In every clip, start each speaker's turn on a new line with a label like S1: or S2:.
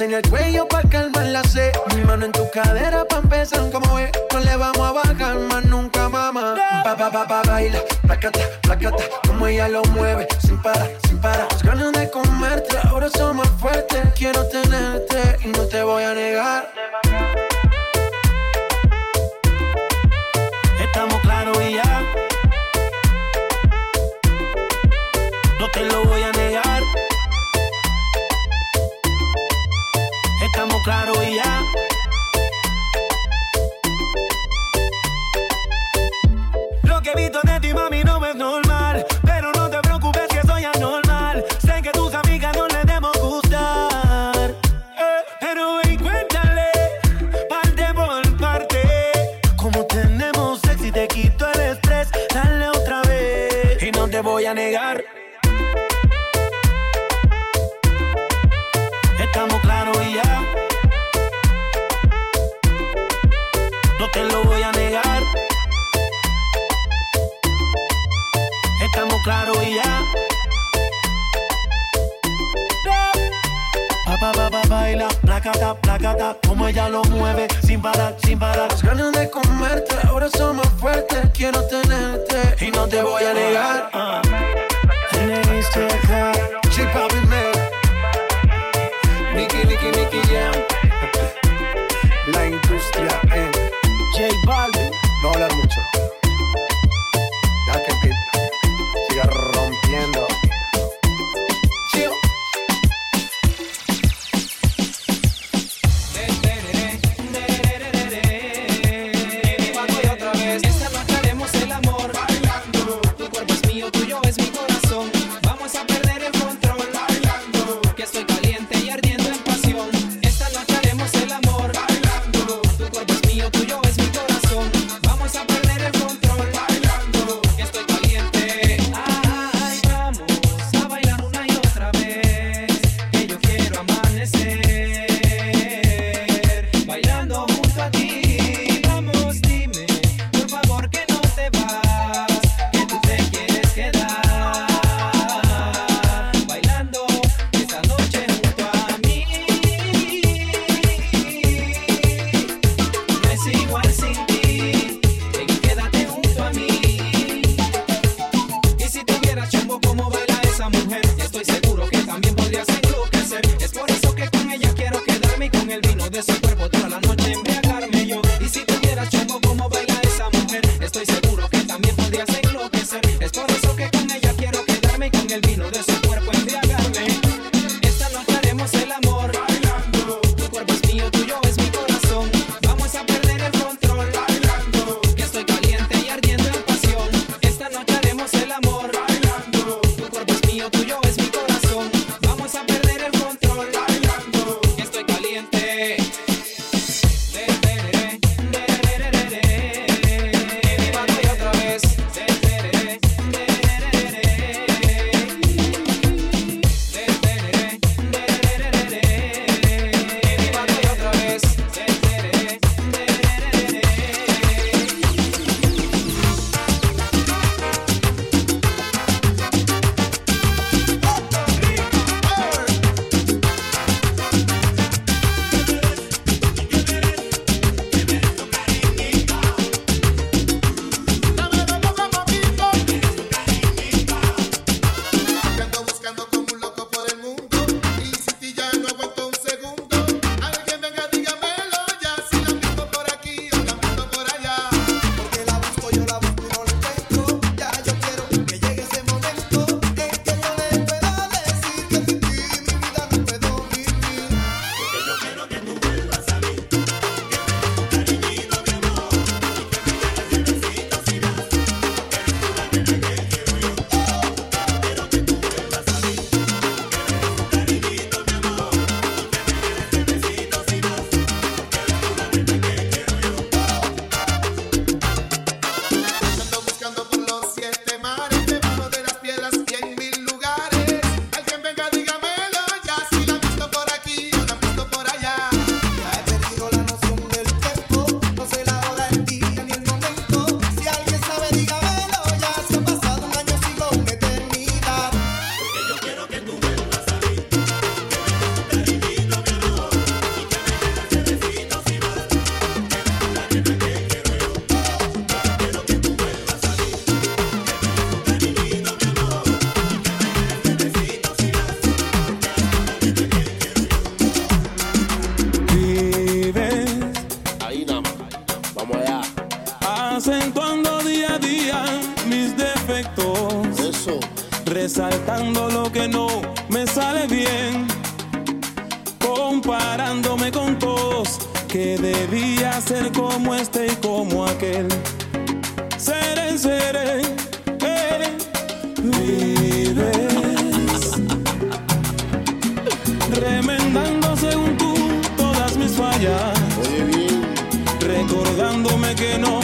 S1: in el
S2: way. placata, placata, como ella lo mueve, sin parar, sin parar. Las ganas de comerte, ahora son más fuertes, quiero tenerte y no te voy a negar. Nicky, Nicky, Nicky Jam La industria en
S3: J Balvin
S4: resaltando lo que no me sale bien, comparándome con todos que debía ser como este y como aquel. Seré, seré, eh, vives remendando según tú todas mis fallas, recordándome que no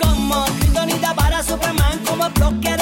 S5: como
S6: Kryptonita para Superman, como bloque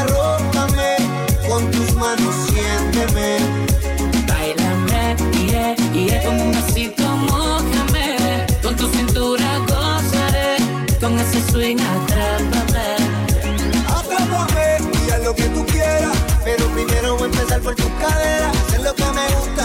S4: arrópame, con
S7: tus manos siénteme.
S8: Bailame, yeah, yeah, con un besito mojame, con tu cintura gozaré, con ese swing
S9: atrápame. Atrápame, mira lo que tú quieras, pero primero voy a
S10: empezar por tus caderas, es
S11: lo que me gusta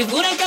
S11: Фигура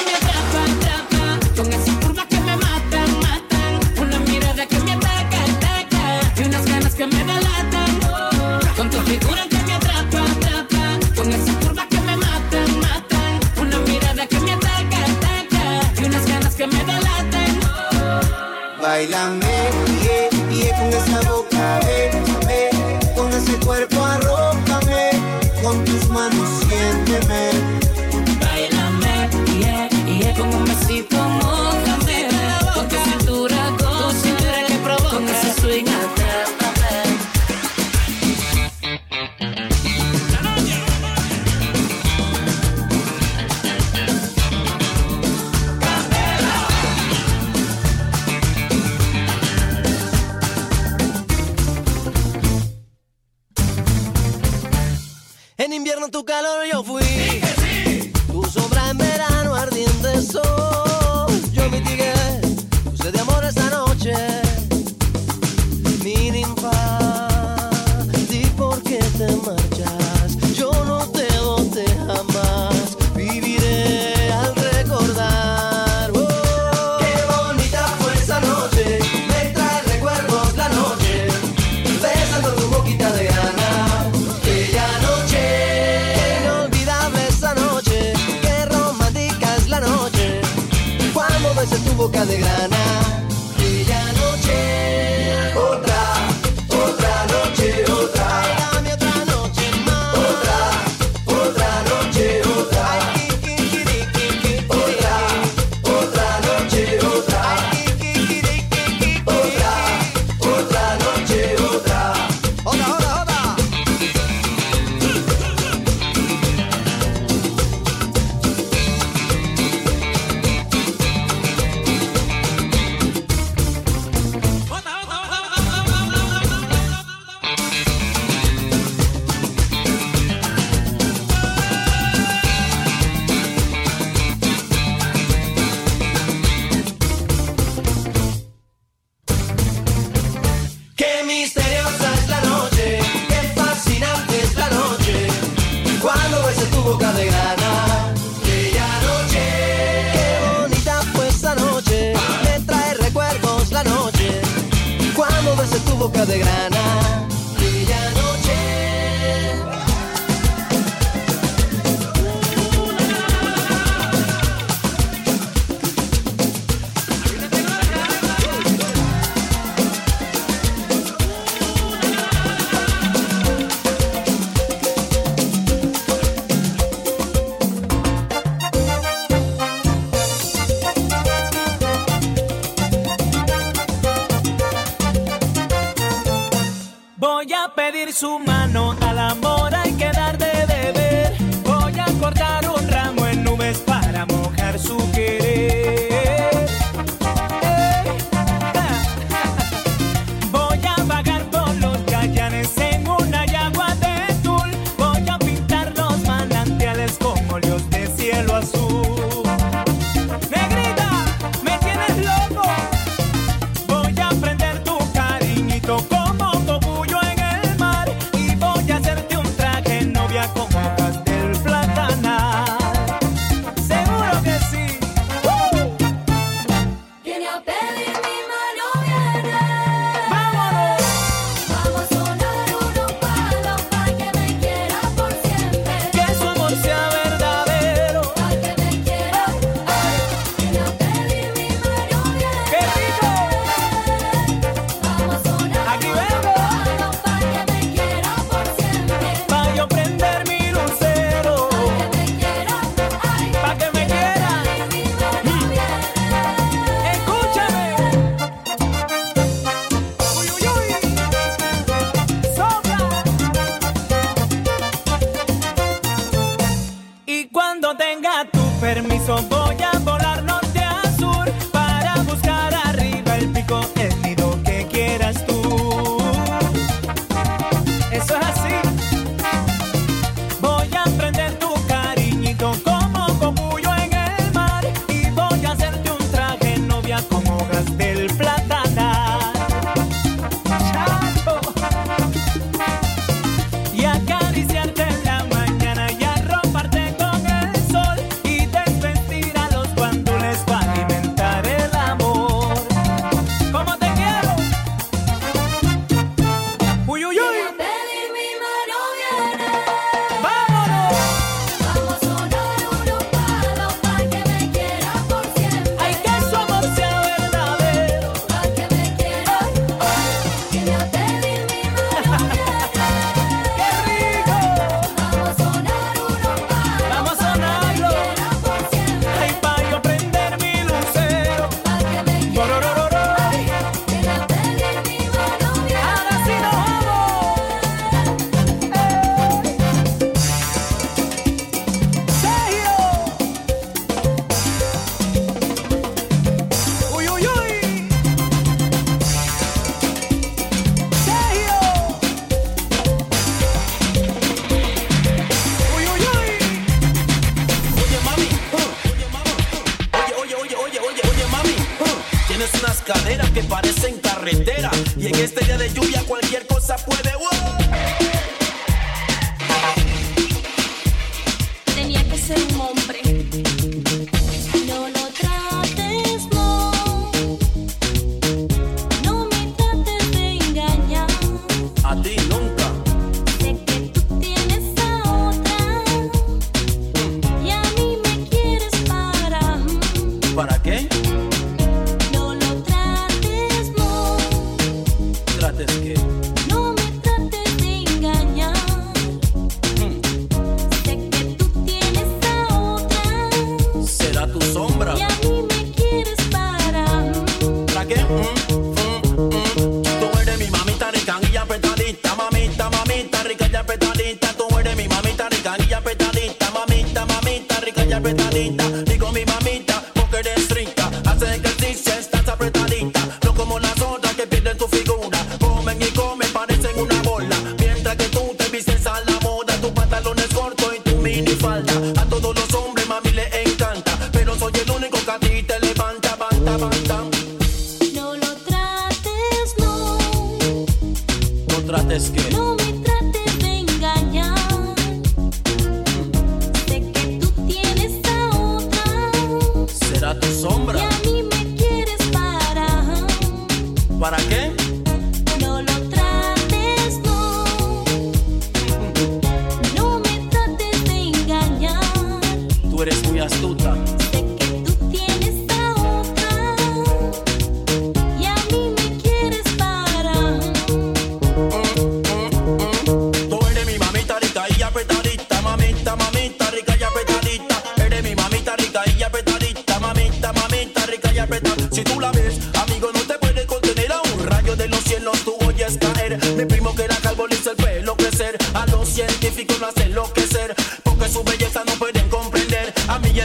S11: Y en
S12: este día de lluvia cualquier cosa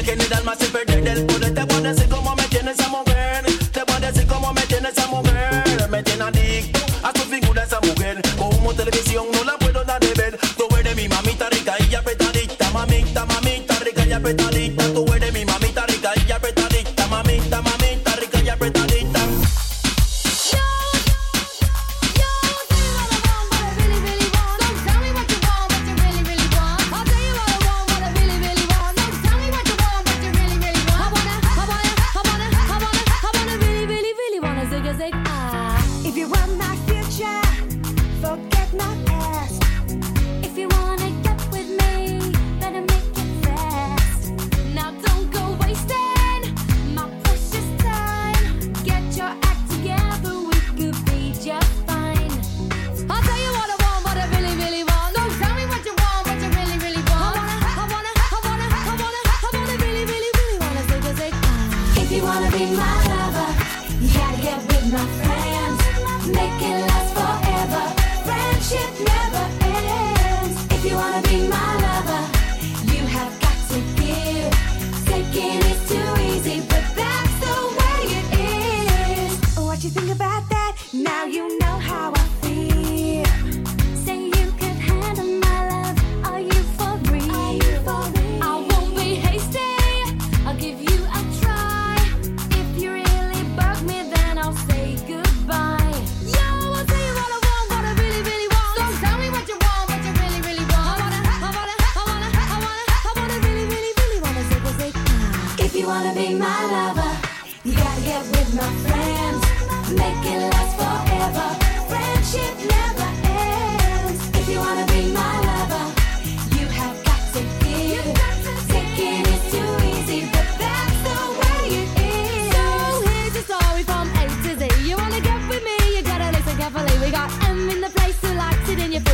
S1: que
S12: ni el
S1: my se perdió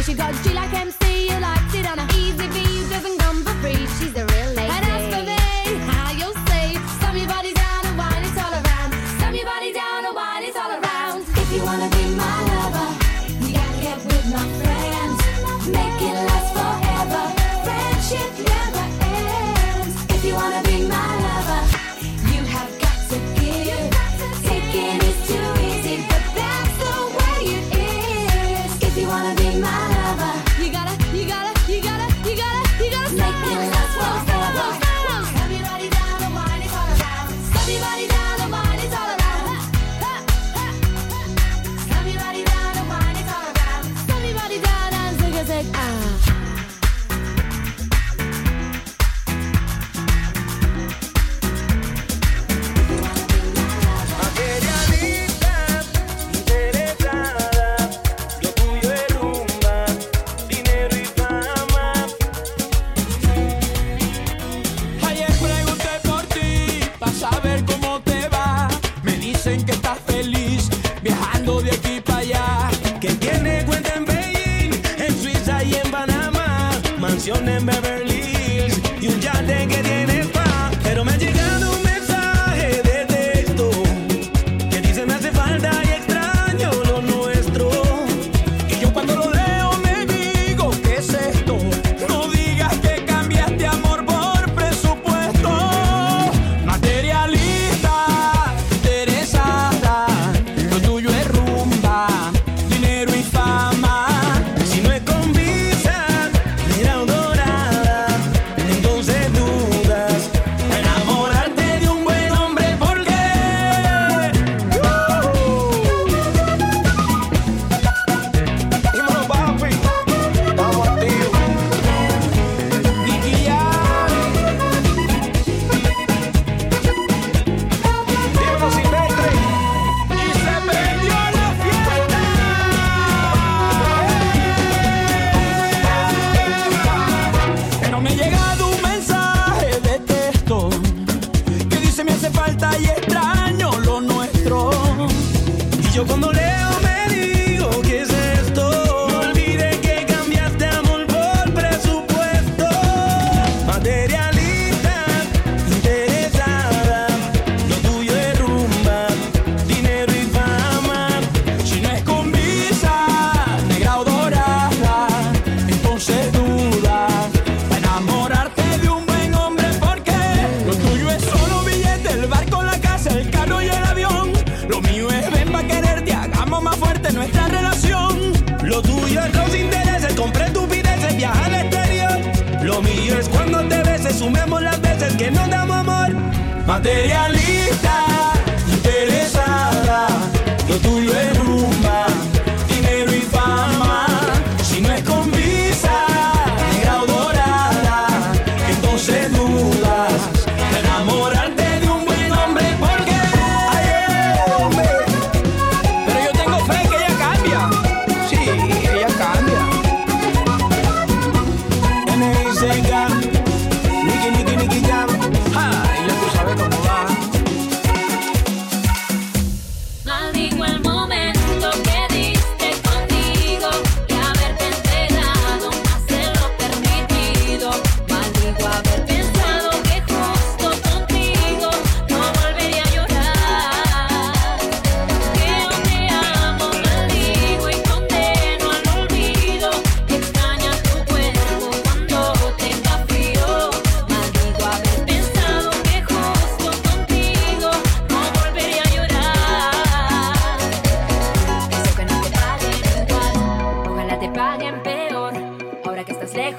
S1: she goes. She like MC, you like sit on
S13: her.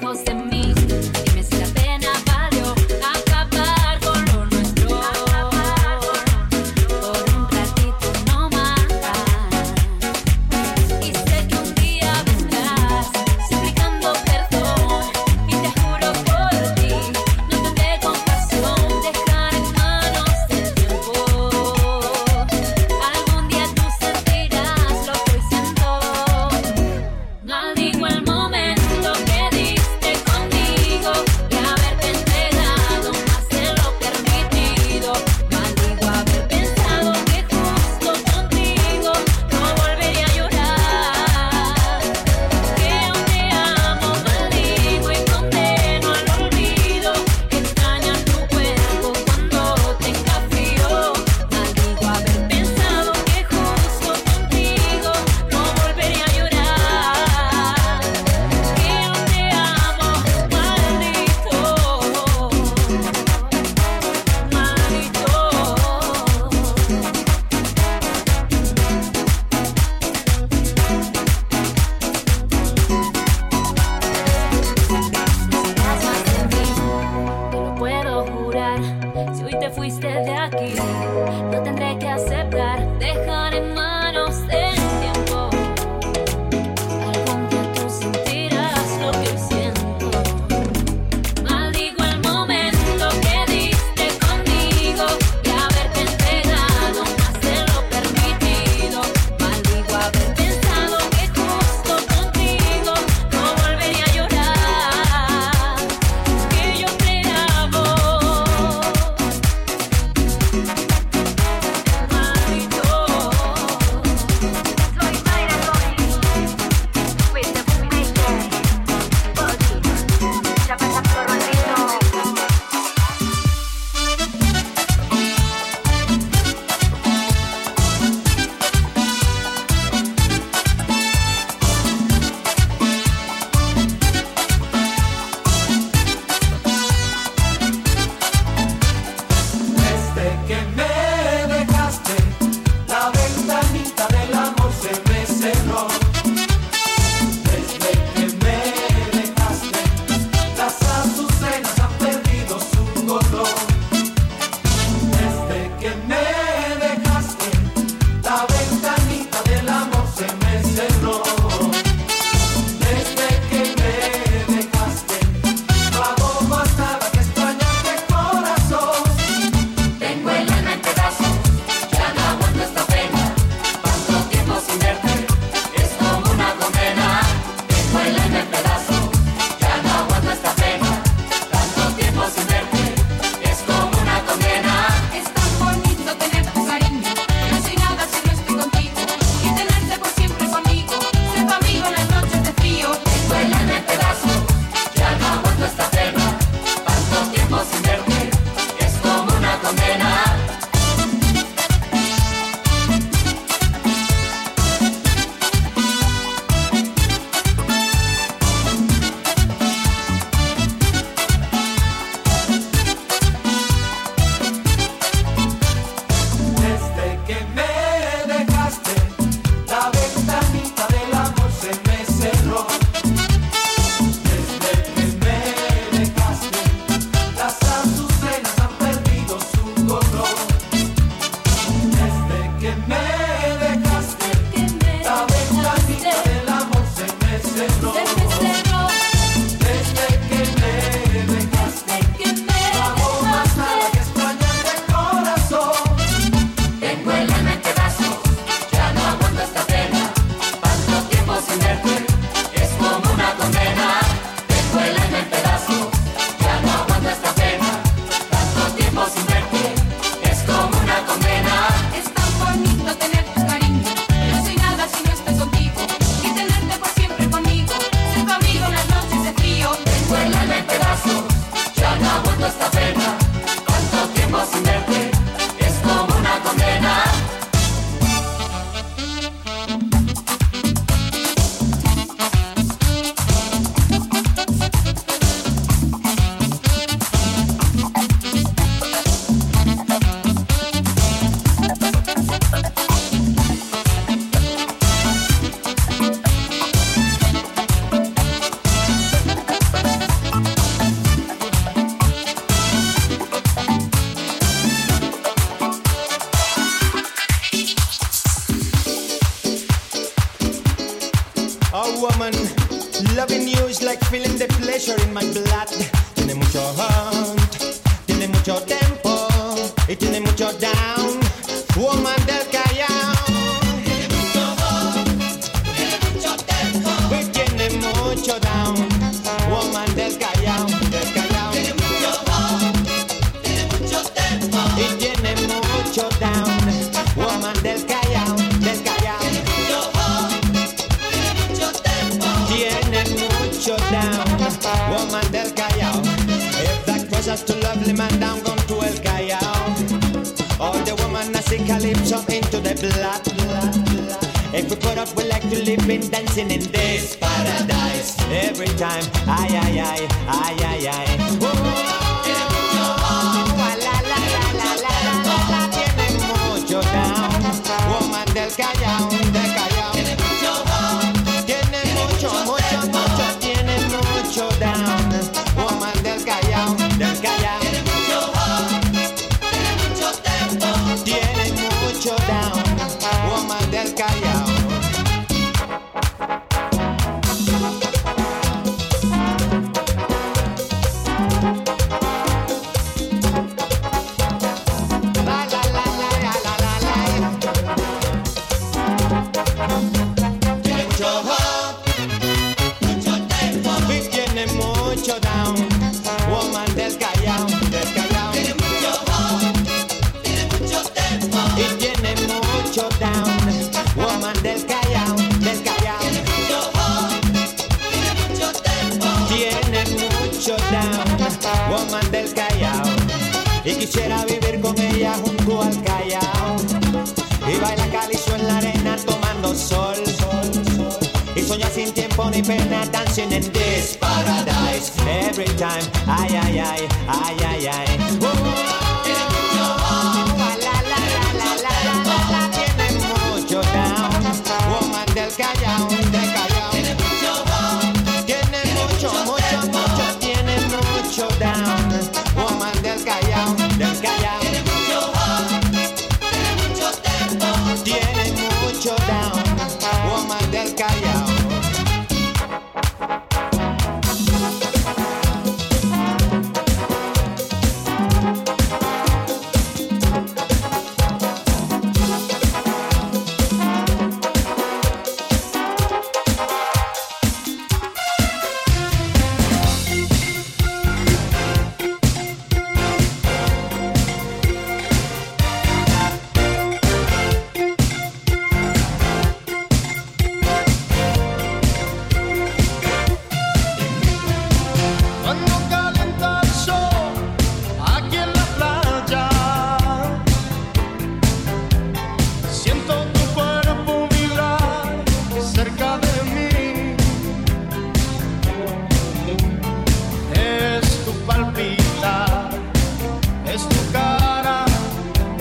S13: Ahora que estás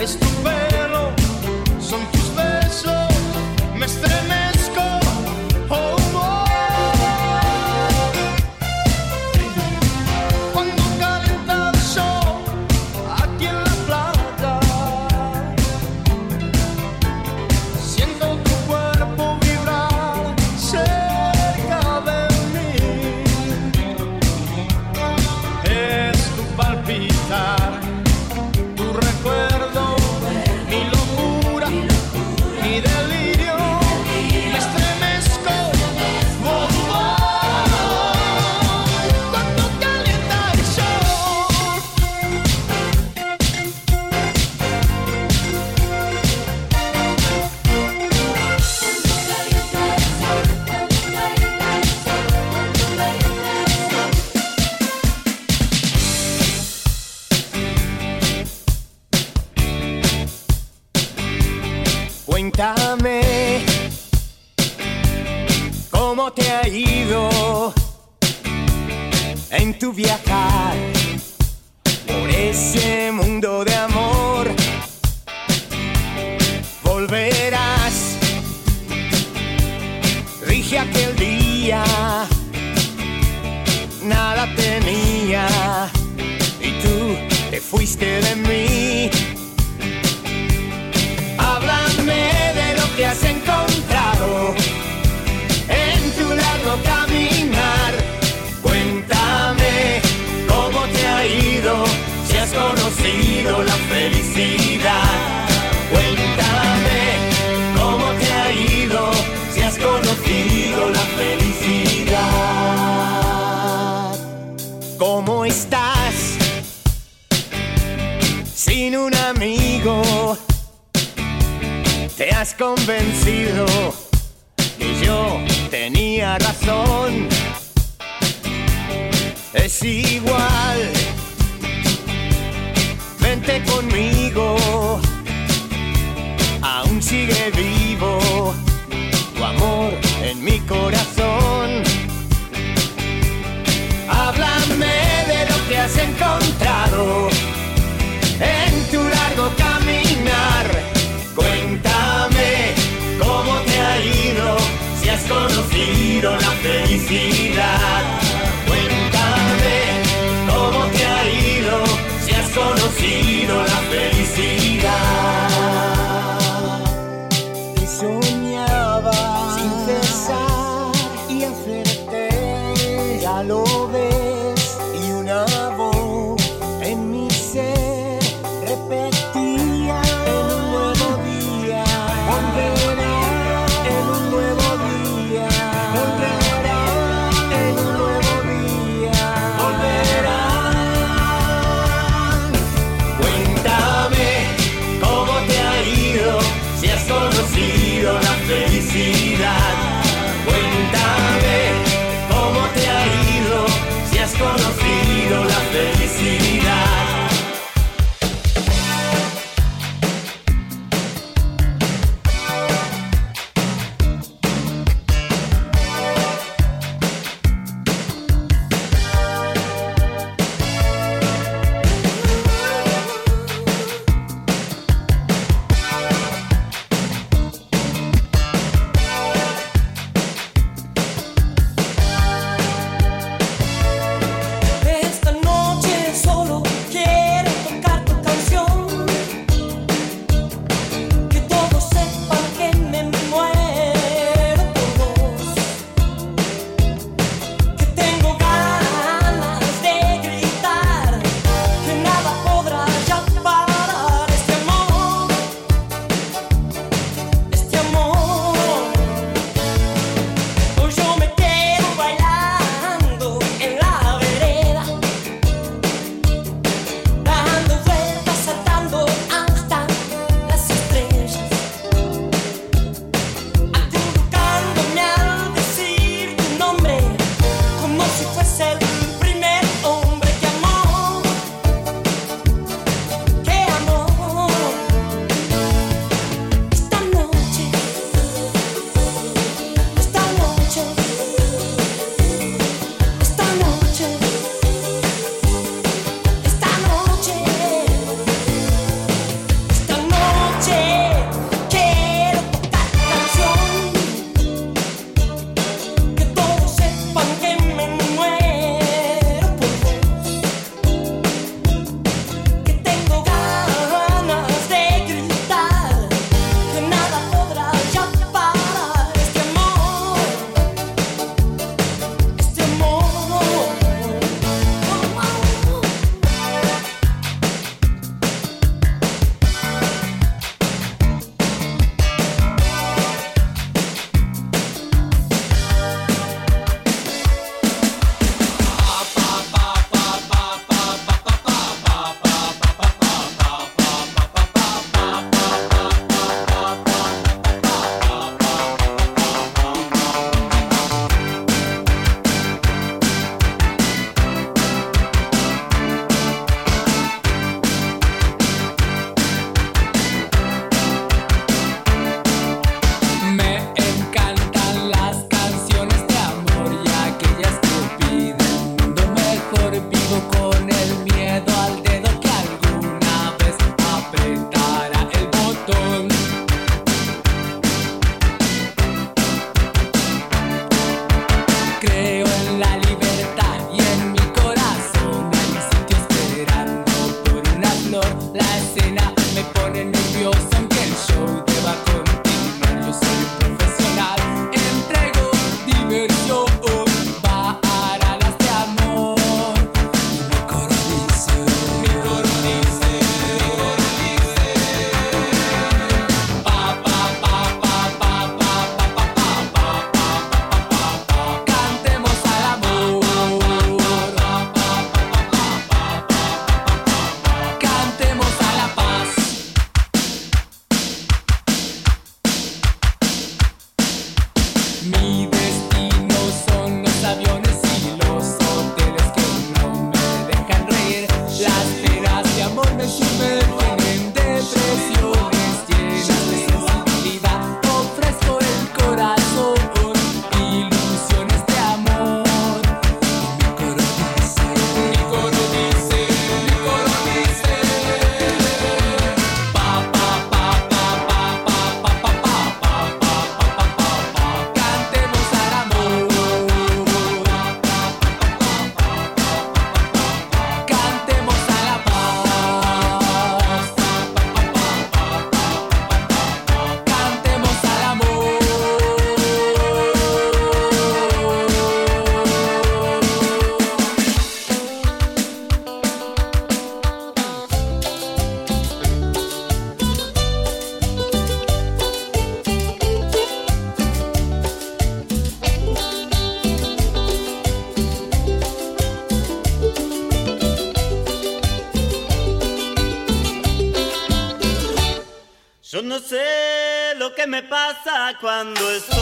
S13: eres tú.
S3: es
S14: igual. Vente conmigo, aún sigue vivo tu amor en mi corazón.
S15: Dios. Me
S16: pasa cuando estoy